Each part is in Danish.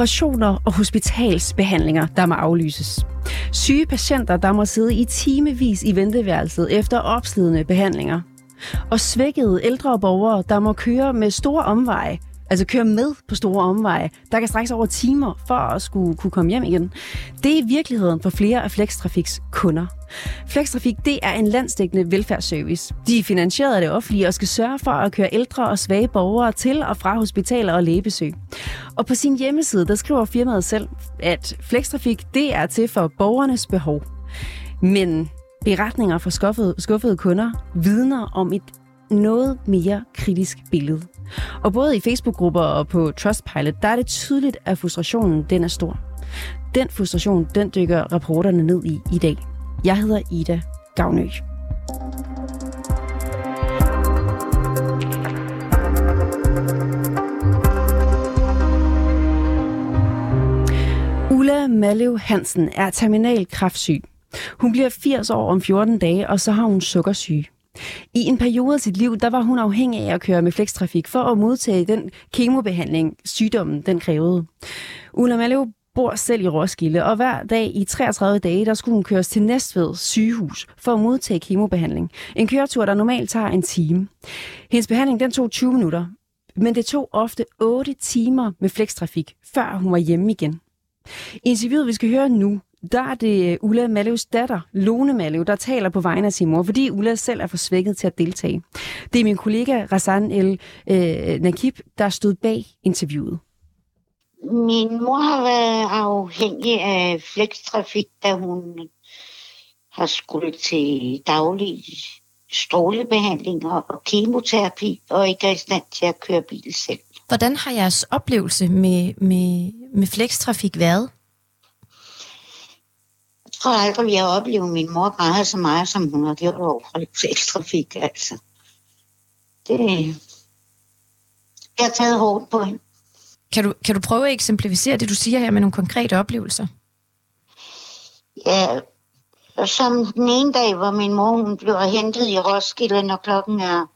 Operationer og hospitalsbehandlinger, der må aflyses. Syge patienter, der må sidde i timevis i venteværelset efter opslidende behandlinger. Og svækkede ældre borgere, der må køre med store omveje altså køre med på store omveje, der kan strækkes over timer for at skulle kunne komme hjem igen. Det er virkeligheden for flere af Flextrafiks kunder. Flextrafik det er en landsdækkende velfærdsservice. De er finansieret af det offentlige og skal sørge for at køre ældre og svage borgere til og fra hospitaler og lægebesøg. Og på sin hjemmeside, der skriver firmaet selv, at Flextrafik det er til for borgernes behov. Men beretninger fra skuffede, skuffede kunder vidner om et noget mere kritisk billede. Og både i Facebook-grupper og på Trustpilot, der er det tydeligt, at frustrationen den er stor. Den frustration, den dykker rapporterne ned i i dag. Jeg hedder Ida Gavnø. Ulla Malev Hansen er terminal kraftsyg. Hun bliver 80 år om 14 dage, og så har hun sukkersyge. I en periode af sit liv, der var hun afhængig af at køre med flekstrafik for at modtage den kemobehandling, sygdommen den krævede. Ulla Malev bor selv i Roskilde, og hver dag i 33 dage, der skulle hun køres til Næstved sygehus for at modtage kemobehandling. En køretur, der normalt tager en time. Hendes behandling, den tog 20 minutter, men det tog ofte 8 timer med flekstrafik, før hun var hjemme igen. I interviewet, vi skal høre nu, der er det Ulla Malevs datter, Lone Malev, der taler på vegne af sin mor, fordi Ulla selv er for svækket til at deltage. Det er min kollega Razan El øh, Nakib, der stod bag interviewet. Min mor har været afhængig af flekstrafik, da hun har skulle til daglig strålebehandlinger og kemoterapi, og ikke er i stand til at køre bil selv. Hvordan har jeres oplevelse med, med, med flekstrafik været? tror aldrig, vi har oplevet min mor græde så meget, som hun har gjort over flekstrafik. Altså. Det, jeg har taget hårdt på hende. Kan du, kan du prøve at eksemplificere det, du siger her med nogle konkrete oplevelser? Ja, som den ene dag, hvor min mor hun bliver hentet i Roskilde, når klokken er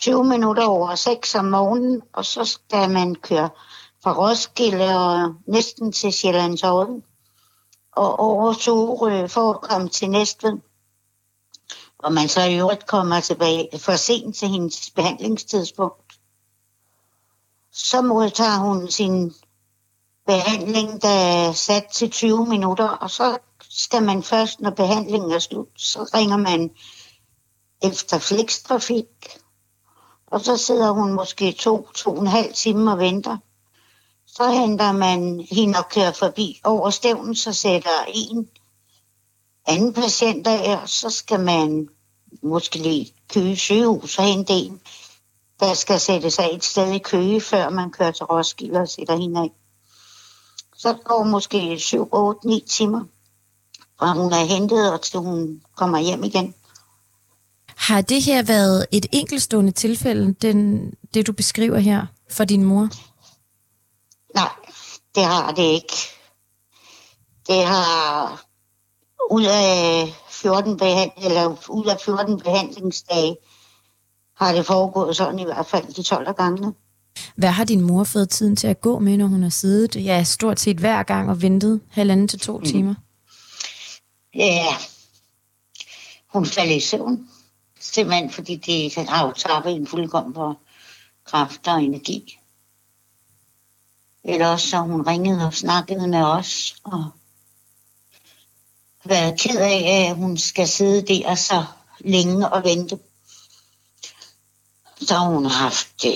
20 minutter over 6 om morgenen, og så skal man køre fra Roskilde og næsten til Sjællands Orden og over Sorø for at komme til Næstved. Og man så i øvrigt kommer tilbage for sent til hendes behandlingstidspunkt. Så modtager hun sin behandling, der er sat til 20 minutter, og så skal man først, når behandlingen er slut, så ringer man efter flekstrafik, og så sidder hun måske to, to og en halv time og venter. Så henter man hende og kører forbi over stævnen, så sætter en anden patient der, og så skal man måske lige køge sygehus og hente en, der skal sættes af et sted i Køge, før man kører til Roskilde og sætter hende af. Så går måske 7, 8, 9 timer, fra hun er hentet, og til hun kommer hjem igen. Har det her været et enkeltstående tilfælde, den, det du beskriver her for din mor? Nej, det har det ikke. Det har ud af 14, behand, eller ud af 14 behandlingsdage, har det foregået sådan i hvert fald de 12 gange. Hvad har din mor fået tiden til at gå med, når hun har siddet ja, stort set hver gang og ventet halvanden til to mm. timer? Ja, hun faldt i søvn. Simpelthen fordi det har jo tappet en fuldkommen for kraft og energi. Eller også så hun ringede og snakkede med os, og været ked af, at hun skal sidde der så længe og vente. Så har hun haft øh,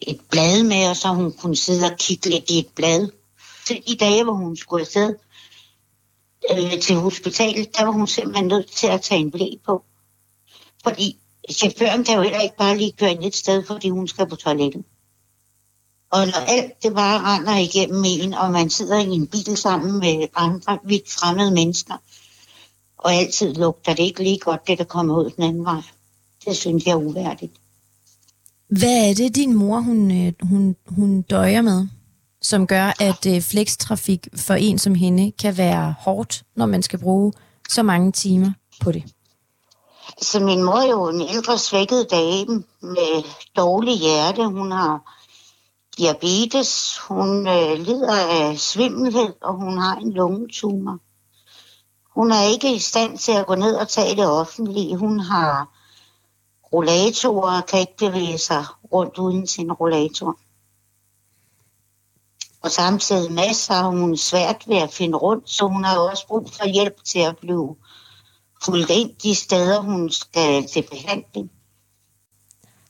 et blad med, og så hun kunne sidde og kigge lidt i et blad. Så de dage, hvor hun skulle afsted øh, til hospitalet, der var hun simpelthen nødt til at tage en blæ på. Fordi chaufføren kan jo heller ikke bare lige køre ind et sted, fordi hun skal på toilettet. Og når alt det bare render igennem en, og man sidder i en bil sammen med andre vidt fremmede mennesker, og altid lugter det ikke lige godt, det der kommer ud den anden vej. Det synes jeg er uværdigt. Hvad er det, din mor hun, øh, hun, hun døjer med, som gør, at øh, flekstrafik for en som hende kan være hårdt, når man skal bruge så mange timer på det? Så min mor er jo en ældre svækket dame med dårlig hjerte. Hun har diabetes, hun øh, lider af svimmelhed, og hun har en lungetumor. Hun er ikke i stand til at gå ned og tage det offentlige. Hun har rollatorer og kan ikke bevæge sig rundt uden sin rollator. Og samtidig med, så har hun svært ved at finde rundt, så hun har også brug for hjælp til at blive fuldt ind de steder, hun skal til behandling.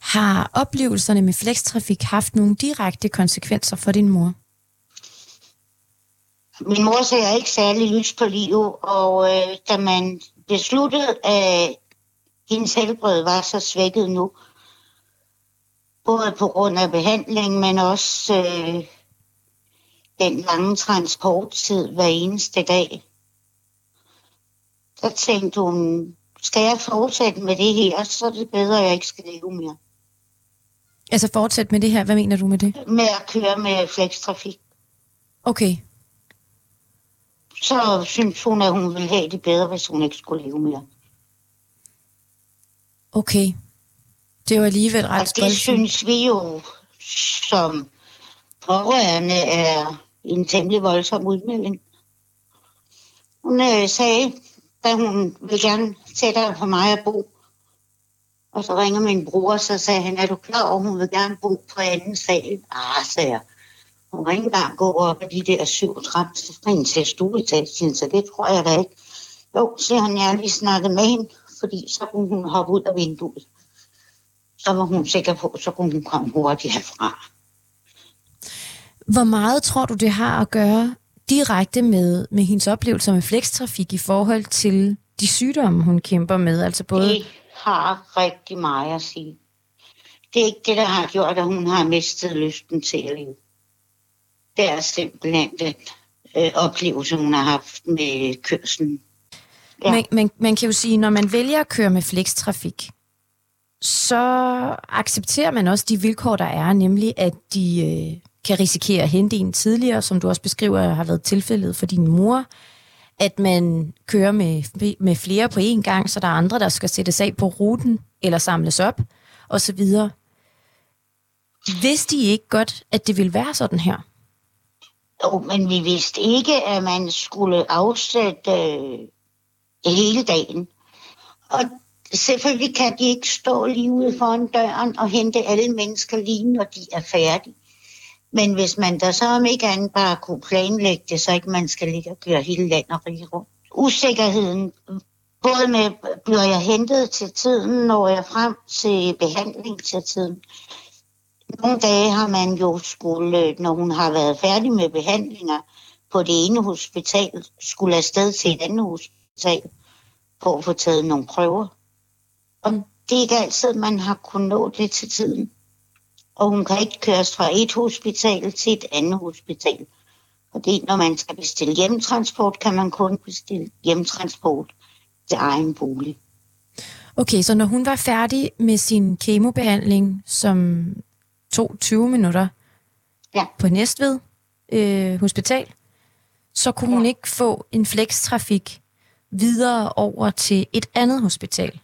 Har oplevelserne med flekstrafik haft nogle direkte konsekvenser for din mor? Min mor ser ikke særlig lys på livet, og øh, da man besluttede, at hendes helbred var så svækket nu, både på grund af behandling, men også øh, den lange transporttid hver eneste dag. Så tænkte hun, skal jeg fortsætte med det her, så er det bedre, at jeg ikke skal leve mere. Altså fortsæt med det her. Hvad mener du med det? Med at køre med flekstrafik. Okay. Så synes hun, at hun ville have det bedre, hvis hun ikke skulle leve mere. Okay. Det er jo alligevel ret Og det stolt. synes vi jo som pårørende er en temmelig voldsom udmelding. Hun øh, sagde, da hun ville gerne tættere på mig at bo. Og så ringer min bror, og så sagde han, er du klar over, hun vil gerne bo på anden sal? Ah, sagde jeg. Hun kan ikke engang gå op ad de der syv trapper ind til stueetagen, så det tror jeg da ikke. Jo, siger han, jeg har lige snakket med hende, fordi så kunne hun hoppe ud af vinduet. Så var hun sikker på, så kunne hun komme hurtigt herfra. Hvor meget tror du, det har at gøre direkte med, med hendes oplevelser med flekstrafik i forhold til de sygdomme, hun kæmper med? Altså både... Det har rigtig meget at sige. Det er ikke det, der har gjort, at hun har mistet lysten til at leve. Det er simpelthen den øh, oplevelse, hun har haft med kørselen. Ja. Men, man, man kan jo sige, når man vælger at køre med flekstrafik, så accepterer man også de vilkår, der er, nemlig at de øh, kan risikere at hente en tidligere, som du også beskriver har været tilfældet for din mor, at man kører med, med flere på én gang, så der er andre, der skal sættes af på ruten eller samles op, osv. Vidste de ikke godt, at det ville være sådan her? Jo, men vi vidste ikke, at man skulle afsætte øh, hele dagen. Og selvfølgelig kan de ikke stå lige ude foran døren og hente alle mennesker lige, når de er færdige. Men hvis man da så om ikke andet bare kunne planlægge det, så ikke man skal ligge og køre hele landet og rige rundt. Usikkerheden, både med, bliver jeg hentet til tiden, når jeg frem til behandling til tiden. Nogle dage har man jo skulle, når hun har været færdig med behandlinger på det ene hospital, skulle afsted til et andet hospital for at få taget nogle prøver. Og det er ikke altid, man har kunnet nå det til tiden. Og hun kan ikke køres fra et hospital til et andet hospital. Fordi når man skal bestille hjemtransport, kan man kun bestille hjemtransport til egen bolig. Okay, så når hun var færdig med sin kemobehandling, som tog 20 minutter Ja. på Næstved øh, Hospital, så kunne hun ikke få en flekstrafik videre over til et andet hospital.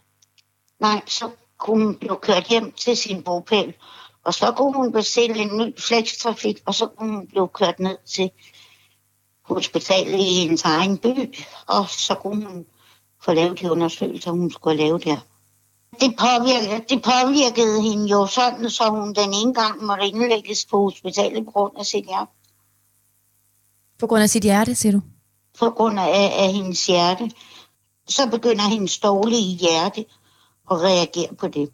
Nej, så kunne hun blive kørt hjem til sin bopæl. Og så kunne hun bestille en ny flekstrafik, og så kunne hun blive kørt ned til hospitalet i hendes egen by. Og så kunne hun få lavet de undersøgelser, hun skulle lave der. Det påvirkede, det påvirkede hende jo sådan, så hun den ene gang måtte indlægges på hospitalet på grund af sit hjerte. På grund af sit hjerte, siger du? På grund af, af hendes hjerte. Så begynder hendes dårlige hjerte at reagere på det.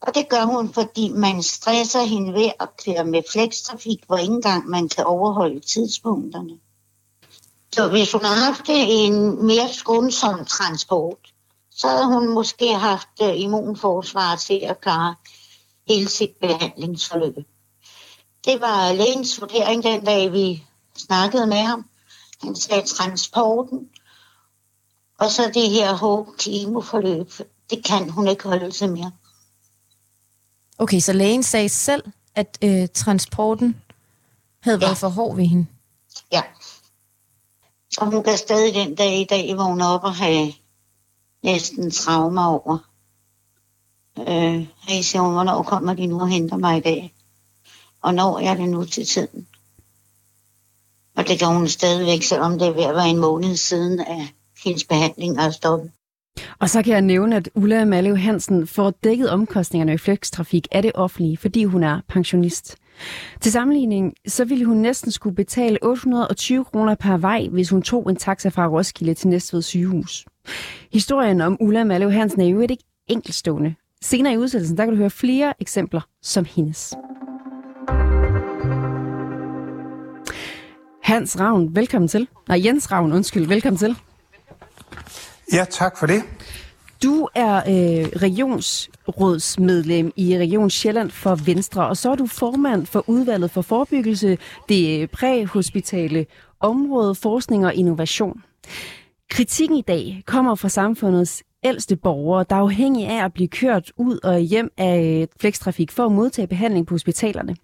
Og det gør hun, fordi man stresser hende ved at køre med flekstrafik, hvor ikke engang man kan overholde tidspunkterne. Så hvis hun havde haft en mere skånsom transport, så havde hun måske haft øh, immunforsvar til at klare hele sit behandlingsforløb. Det var lægens vurdering den dag, vi snakkede med ham. Han sagde transporten, og så det her hårde klimaforløb, det kan hun ikke holde til mere. Okay, så lægen sagde selv, at øh, transporten havde Ja. været for hård ved hende. Ja. Og hun kan stadig den dag i dag vågne op og have næsten traumer over. Øh, jeg siger hun, hvornår kommer de nu og henter mig i dag? og når jeg det nu til tiden. Og det gør hun stadigvæk, selvom det er ved at være en måned siden, at hendes behandling er stoppet. Og så kan jeg nævne, at Ulla Mallev Hansen får dækket omkostningerne i flygtstrafik af det offentlige, fordi hun er pensionist. Til sammenligning, så ville hun næsten skulle betale 820 kroner per vej, hvis hun tog en taxa fra Roskilde til Næstved sygehus. Historien om Ulla Mallev Hansen er jo ikke enkeltstående. Senere i udsættelsen, der kan du høre flere eksempler som hendes. Hans Ravn, velkommen til. Nej, Jens Ravn, undskyld, velkommen til. Ja, tak for det. Du er øh, regionsrådsmedlem i Region Sjælland for Venstre, og så er du formand for udvalget for forebyggelse, det præhospitale område, forskning og innovation. Kritikken i dag kommer fra samfundets ældste borgere, der er afhængige af at blive kørt ud og hjem af øh, flekstrafik for at modtage behandling på hospitalerne.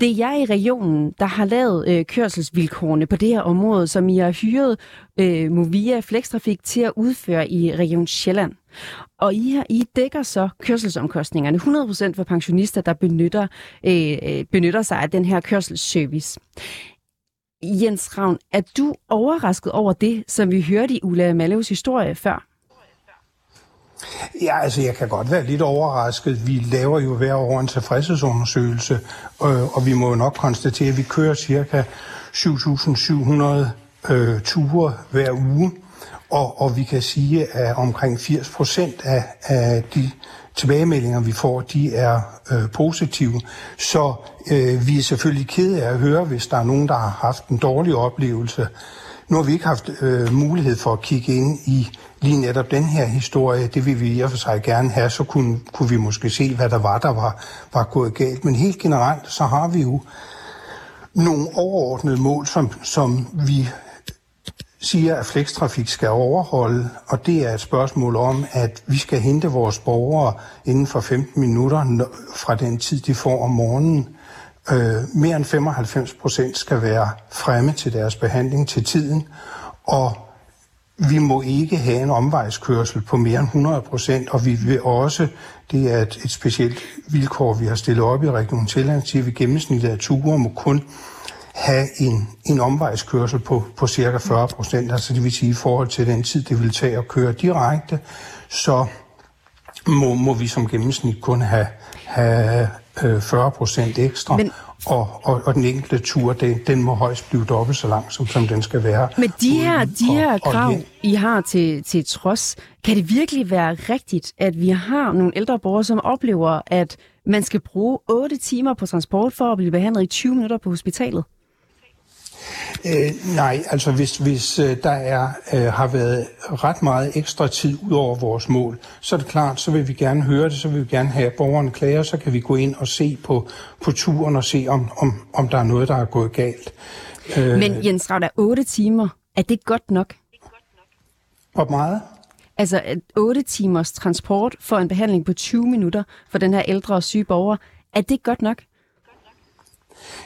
Det er jeg i regionen, der har lavet øh, kørselsvilkårene på det her område, som I har hyret øh, Movia Flekstrafik til at udføre i Region Sjælland. Og I, her, I dækker så kørselsomkostningerne 100% for pensionister, der benytter, øh, øh, benytter sig af den her kørselsservice. Jens Ravn, er du overrasket over det, som vi hørte i Ulla Malleus historie før? Ja, altså jeg kan godt være lidt overrasket. Vi laver jo hver år en tilfredshedsundersøgelse, øh, og vi må jo nok konstatere, at vi kører cirka 7.700 øh, ture hver uge. Og, og vi kan sige, at omkring 80 procent af, af de tilbagemeldinger, vi får, de er øh, positive. Så øh, vi er selvfølgelig kede af at høre, hvis der er nogen, der har haft en dårlig oplevelse. Nu har vi ikke haft øh, mulighed for at kigge ind i lige netop den her historie. Det vil vi i og for sig gerne have, så kunne, kunne vi måske se, hvad der var, der var, var gået galt. Men helt generelt, så har vi jo nogle overordnede mål, som, som vi siger, at flekstrafik skal overholde, og det er et spørgsmål om, at vi skal hente vores borgere inden for 15 minutter fra den tid, de får om morgenen. Øh, mere end 95 procent skal være fremme til deres behandling til tiden, og vi må ikke have en omvejskørsel på mere end 100 procent, og vi vil også, det er et, et specielt vilkår, vi har stillet op i Region Sjælland, at vi gennemsnittet af ture må kun have en, en omvejskørsel på, på cirka 40 procent, altså det vil sige i forhold til den tid, det vil tage at køre direkte, så må, må vi som gennemsnit kun have, have 40 øh, procent ekstra. Men, og, og, og den enkelte tur, den, den må højst blive dobbelt så lang, som, som den skal være. Men de her, de her og, krav, og, I har til, til trods, kan det virkelig være rigtigt, at vi har nogle ældre borgere, som oplever, at man skal bruge 8 timer på transport for at blive behandlet i 20 minutter på hospitalet? Øh, nej, altså hvis, hvis øh, der er, øh, har været ret meget ekstra tid ud over vores mål, så er det klart, så vil vi gerne høre det, så vil vi gerne have, at borgerne klager, så kan vi gå ind og se på, på turen og se, om, om, om der er noget, der er gået galt. Øh, Men Jens Raud, er 8 timer, er det godt nok? Hvor meget? Altså 8 timers transport for en behandling på 20 minutter for den her ældre og syge borger, er det godt nok?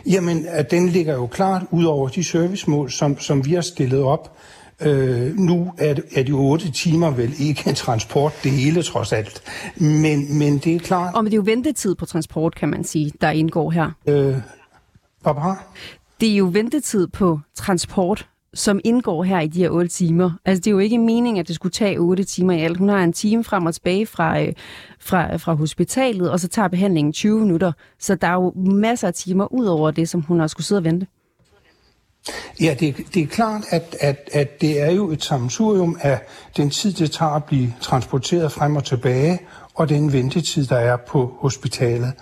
Jamen, at den ligger jo klart ud over de servicemål, som, som vi har stillet op. Øh, nu er det, er jo otte timer vel ikke en transport, det hele trods alt. Men, men det er klart... Og men det er jo ventetid på transport, kan man sige, der indgår her. Øh, Barbara? Det er jo ventetid på transport, som indgår her i de her 8 timer. Altså, det er jo ikke meningen, at det skulle tage 8 timer i alt. Hun har en time frem og tilbage fra, øh, fra, fra hospitalet, og så tager behandlingen 20 minutter. Så der er jo masser af timer ud over det, som hun har skulle sidde og vente. Ja, det, det er klart, at, at, at det er jo et sammensurium af den tid, det tager at blive transporteret frem og tilbage, og den ventetid, der er på hospitalet.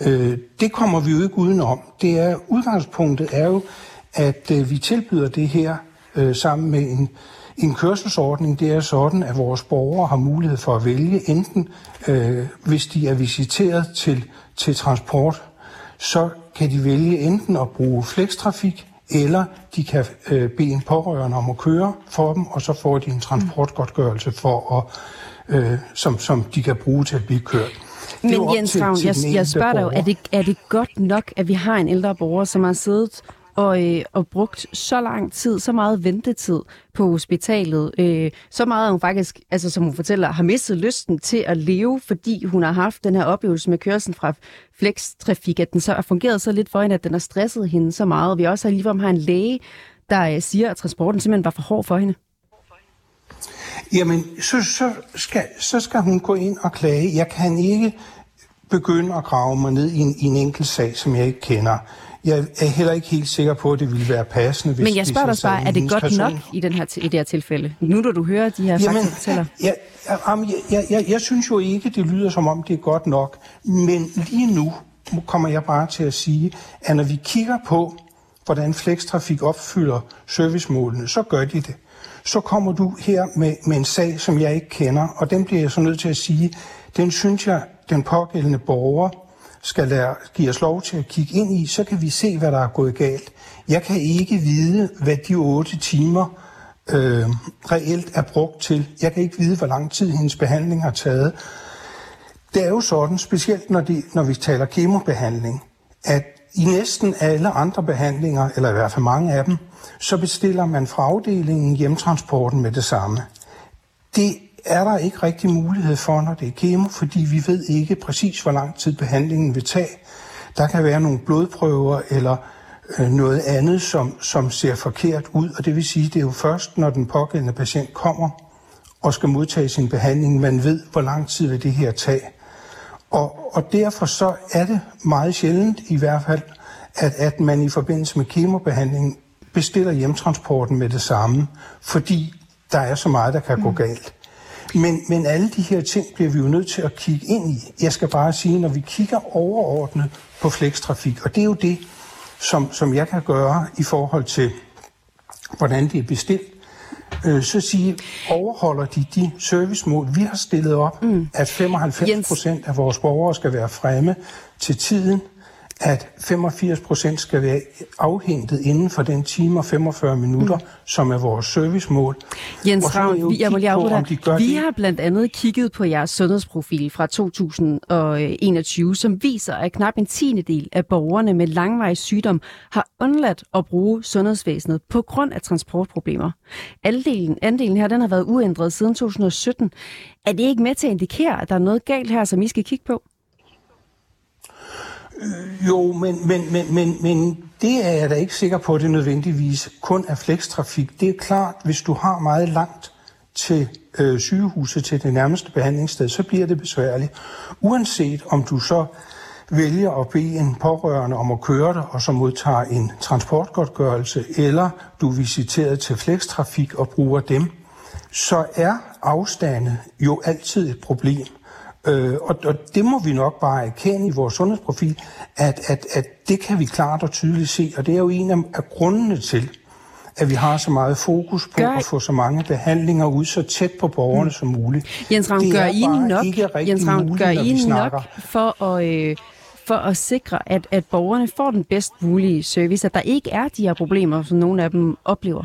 Øh, det kommer vi jo ikke udenom. Det er, udgangspunktet er jo, at øh, vi tilbyder det her øh, sammen med en, en kørselsordning. Det er sådan, at vores borgere har mulighed for at vælge enten, øh, hvis de er visiteret til, til transport, så kan de vælge enten at bruge flekstrafik, eller de kan øh, bede en pårørende om at køre for dem, og så får de en transportgodtgørelse for at, øh, som, som de kan bruge til at blive kørt. Men Jens Ravn, jeg, jeg spørger dig jo, er det, er det godt nok, at vi har en ældre borger, som har siddet og, øh, og brugt så lang tid, så meget ventetid på hospitalet, øh, så meget at hun faktisk, altså som hun fortæller, har mistet lysten til at leve, fordi hun har haft den her oplevelse med kørsel fra flextrafik, at den så har fungeret så lidt for hende, at den har stresset hende så meget. Vi også har lige har en læge, der øh, siger, at transporten simpelthen var for hård for hende. Jamen, så, så, skal, så skal hun gå ind og klage. Jeg kan ikke begynde at grave mig ned i en, i en enkelt sag, som jeg ikke kender. Jeg er heller ikke helt sikker på, at det ville være passende, hvis Men jeg spørger dig bare, er det godt person? nok i, den her, i det her tilfælde? Nu når du hører de her Jamen, fakta, jeg, jeg, jeg, jeg, jeg synes jo ikke, det lyder som om, det er godt nok. Men lige nu kommer jeg bare til at sige, at når vi kigger på, hvordan flekstrafik opfylder servicemålene, så gør de det. Så kommer du her med, med en sag, som jeg ikke kender, og den bliver jeg så nødt til at sige, den synes jeg, den pågældende borger skal lade, give os lov til at kigge ind i, så kan vi se, hvad der er gået galt. Jeg kan ikke vide, hvad de otte timer øh, reelt er brugt til. Jeg kan ikke vide, hvor lang tid hendes behandling har taget. Det er jo sådan, specielt når, de, når vi taler kemobehandling, at i næsten alle andre behandlinger, eller i hvert fald mange af dem, så bestiller man fra afdelingen hjemtransporten med det samme. Det er der ikke rigtig mulighed for, når det er kemo, fordi vi ved ikke præcis, hvor lang tid behandlingen vil tage. Der kan være nogle blodprøver eller øh, noget andet, som, som ser forkert ud, og det vil sige, det er jo først, når den pågældende patient kommer og skal modtage sin behandling, man ved, hvor lang tid vil det her tage. Og, og derfor så er det meget sjældent i hvert fald, at, at man i forbindelse med kemobehandling bestiller hjemtransporten med det samme, fordi der er så meget, der kan gå mm. galt. Men, men alle de her ting bliver vi jo nødt til at kigge ind i. Jeg skal bare sige, når vi kigger overordnet på flekstrafik, og det er jo det, som, som jeg kan gøre i forhold til, hvordan det er bestilt, øh, så sige, overholder de de servicemål, vi har stillet op, mm. at 95 procent af vores borgere skal være fremme til tiden, at 85 procent skal være afhentet inden for den time og 45 minutter, mm. som er vores servicemål. Jens Ravn, vi, jeg må lige på, de vi det. har blandt andet kigget på jeres sundhedsprofil fra 2021, som viser, at knap en tiende del af borgerne med langvarig sygdom har undladt at bruge sundhedsvæsenet på grund af transportproblemer. Andelen, andelen her den har været uændret siden 2017. Er det ikke med til at indikere, at der er noget galt her, som I skal kigge på? Øh, jo, men, men, men, men, men det er jeg da ikke sikker på, at det nødvendigvis kun er flekstrafik. Det er klart, hvis du har meget langt til øh, sygehuset, til det nærmeste behandlingssted, så bliver det besværligt. Uanset om du så vælger at bede en pårørende om at køre dig, og så modtager en transportgodtgørelse, eller du er visiteret til flekstrafik og bruger dem, så er afstande jo altid et problem. Øh, og, og det må vi nok bare erkende i vores sundhedsprofil, at, at, at det kan vi klart og tydeligt se, og det er jo en af, af grundene til, at vi har så meget fokus på gør... at få så mange behandlinger ud så tæt på borgerne mm. som muligt. Jens Ravn, gør I nok, Jens Ravn, muligt, gør I nok for at, øh, for at sikre, at, at borgerne får den bedst mulige service, at der ikke er de her problemer, som nogle af dem oplever?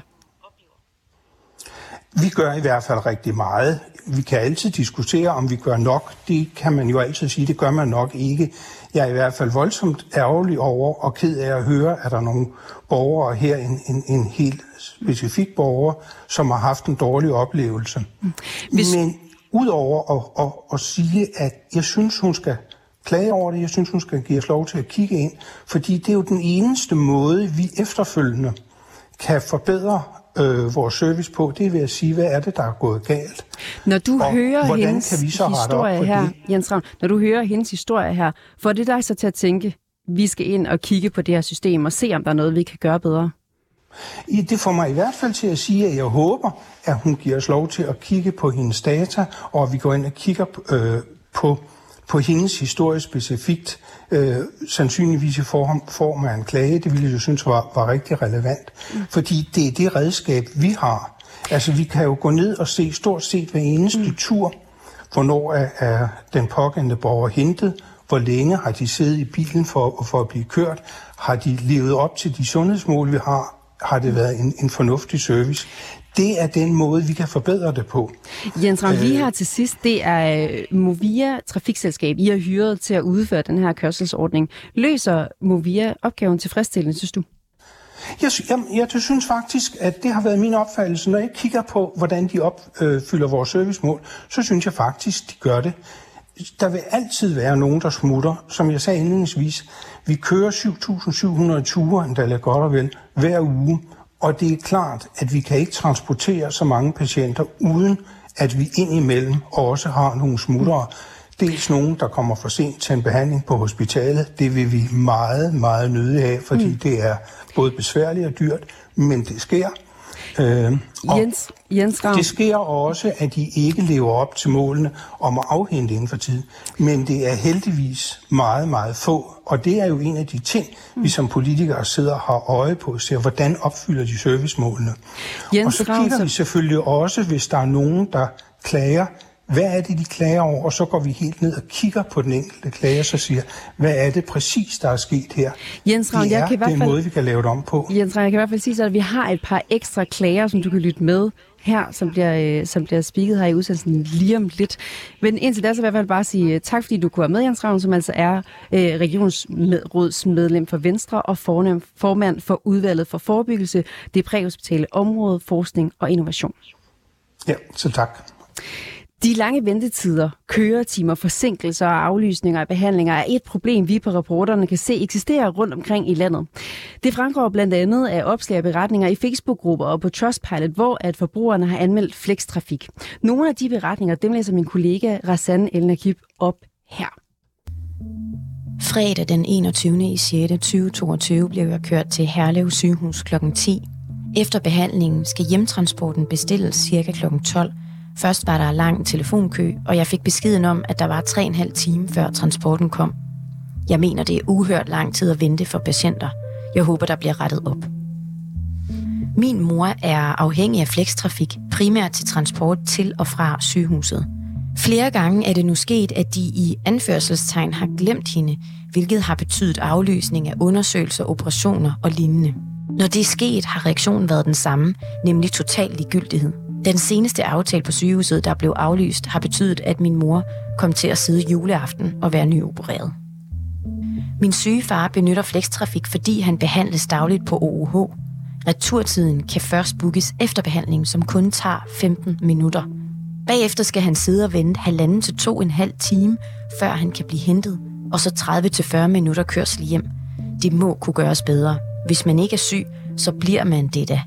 Vi gør i hvert fald rigtig meget. Vi kan altid diskutere, om vi gør nok. Det kan man jo altid sige, det gør man nok ikke. Jeg er i hvert fald voldsomt ærgerlig over og ked af at høre, at der er nogle borgere her, en, en, en helt specifik borger, som har haft en dårlig oplevelse. Hvis... Men udover at, at, at sige, at jeg synes, hun skal klage over det, jeg synes, hun skal give os lov til at kigge ind, fordi det er jo den eneste måde, vi efterfølgende kan forbedre øh, vores service på, det vil jeg sige, hvad er det, der er gået galt? Når du og hører hendes kan vi så historie her, det? Jens Ravn, når du hører hendes historie her, får det dig så til at tænke, vi skal ind og kigge på det her system og se, om der er noget, vi kan gøre bedre? Det får mig i hvert fald til at sige, at jeg håber, at hun giver os lov til at kigge på hendes data, og at vi går ind og kigger øh, på på hendes historie specifikt, øh, sandsynligvis i form, form af en klage, det ville jeg synes var, var rigtig relevant. Mm. Fordi det er det redskab, vi har. Altså, vi kan jo gå ned og se stort set hver eneste mm. tur, hvornår er, er den pågældende borger hentet, hvor længe har de siddet i bilen for, for at blive kørt, har de levet op til de sundhedsmål, vi har, har det været en, en fornuftig service det er den måde, vi kan forbedre det på. Jens Ravn, lige øh, her til sidst, det er øh, Movia Trafikselskab, I har hyret til at udføre den her kørselsordning. Løser Movia opgaven tilfredsstillende, synes du? Jeg, jeg, jeg synes faktisk, at det har været min opfattelse. Når jeg kigger på, hvordan de opfylder vores servicemål, så synes jeg faktisk, de gør det. Der vil altid være nogen, der smutter. Som jeg sagde indledningsvis, vi kører 7.700 ture, endda lidt godt og vel, hver uge. Og det er klart, at vi kan ikke transportere så mange patienter, uden at vi indimellem også har nogle smuttere. Dels nogen, der kommer for sent til en behandling på hospitalet. Det vil vi meget, meget nødig have, fordi mm. det er både besværligt og dyrt, men det sker. Øh, Jens, Jens Det sker også, at de ikke lever op til målene om at afhente inden for tid. Men det er heldigvis meget, meget få. Og det er jo en af de ting, mm. vi som politikere sidder og har øje på, ser, hvordan opfylder de servicemålene. Jens og så kigger vi selvfølgelig også, hvis der er nogen, der klager hvad er det, de klager over? Og så går vi helt ned og kigger på den enkelte klager, så siger, hvad er det præcis, der er sket her? Jens Ravn, jeg kan i hvert fald... måde, vi kan lave det om på. Jens Ravn, jeg kan i hvert fald sige, at vi har et par ekstra klager, som du kan lytte med her, som bliver, øh, som bliver spiket her i udsendelsen lige om lidt. Men indtil da, så vil jeg i hvert fald bare sige øh, tak, fordi du kunne være med, Jens Ravn, som altså er øh, regionsrådsmedlem for Venstre og fornem, formand for udvalget for forebyggelse, det præhospitale område, forskning og innovation. Ja, så tak. De lange ventetider, køretimer, forsinkelser og aflysninger af behandlinger er et problem, vi på rapporterne kan se eksisterer rundt omkring i landet. Det fremgår blandt andet af opslag og beretninger i Facebook-grupper og på Trustpilot, hvor at forbrugerne har anmeldt flekstrafik. Nogle af de beretninger, dem læser min kollega Rassan El Nakib op her. Fredag den 21. i 6. 2022 blev jeg kørt til Herlev sygehus kl. 10. Efter behandlingen skal hjemtransporten bestilles ca. kl. 12, Først var der lang telefonkø, og jeg fik beskeden om, at der var 3,5 time før transporten kom. Jeg mener, det er uhørt lang tid at vente for patienter. Jeg håber, der bliver rettet op. Min mor er afhængig af flekstrafik, primært til transport til og fra sygehuset. Flere gange er det nu sket, at de i anførselstegn har glemt hende, hvilket har betydet aflysning af undersøgelser, operationer og lignende. Når det er sket, har reaktionen været den samme, nemlig total ligegyldighed. Den seneste aftale på sygehuset, der blev aflyst, har betydet, at min mor kom til at sidde juleaften og være nyopereret. Min syge far benytter flekstrafik, fordi han behandles dagligt på OUH. Returtiden kan først bookes efter behandlingen, som kun tager 15 minutter. Bagefter skal han sidde og vente halvanden til to en halv time, før han kan blive hentet, og så 30 til 40 minutter kørsel hjem. Det må kunne gøres bedre. Hvis man ikke er syg, så bliver man det da.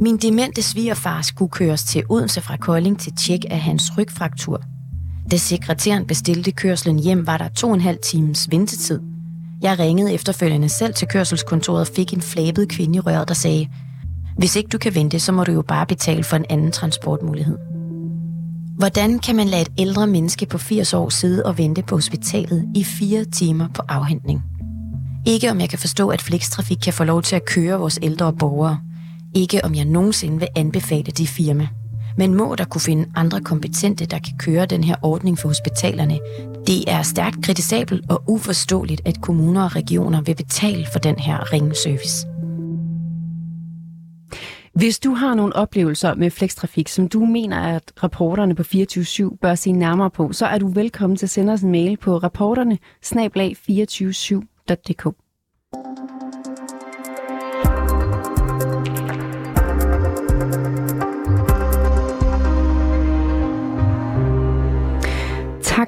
Min demente svigerfar skulle køres til Odense fra Kolding til tjek af hans rygfraktur. Da sekretæren bestilte kørslen hjem, var der to og en halv times ventetid. Jeg ringede efterfølgende selv til kørselskontoret og fik en flabet kvinde i røret, der sagde, hvis ikke du kan vente, så må du jo bare betale for en anden transportmulighed. Hvordan kan man lade et ældre menneske på 80 år sidde og vente på hospitalet i fire timer på afhentning? Ikke om jeg kan forstå, at Flextrafik kan få lov til at køre vores ældre borgere – ikke om jeg nogensinde vil anbefale det firma. Men må der kunne finde andre kompetente, der kan køre den her ordning for hospitalerne. Det er stærkt kritisabelt og uforståeligt, at kommuner og regioner vil betale for den her ringservice. Hvis du har nogle oplevelser med flekstrafik, som du mener, at reporterne på 24-7 bør se nærmere på, så er du velkommen til at sende os en mail på rapporterne 247dk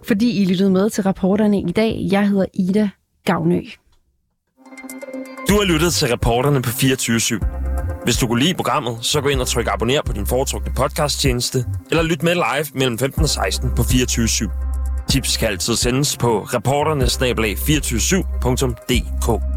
fordi I lyttede med til rapporterne i dag. Jeg hedder Ida Gavnø. Du har lyttet til reporterne på 24 /7. Hvis du kunne lide programmet, så gå ind og tryk abonner på din foretrukne podcasttjeneste, eller lyt med live mellem 15 og 16 på 24 /7. Tips kan altid sendes på reporternesnablag247.dk.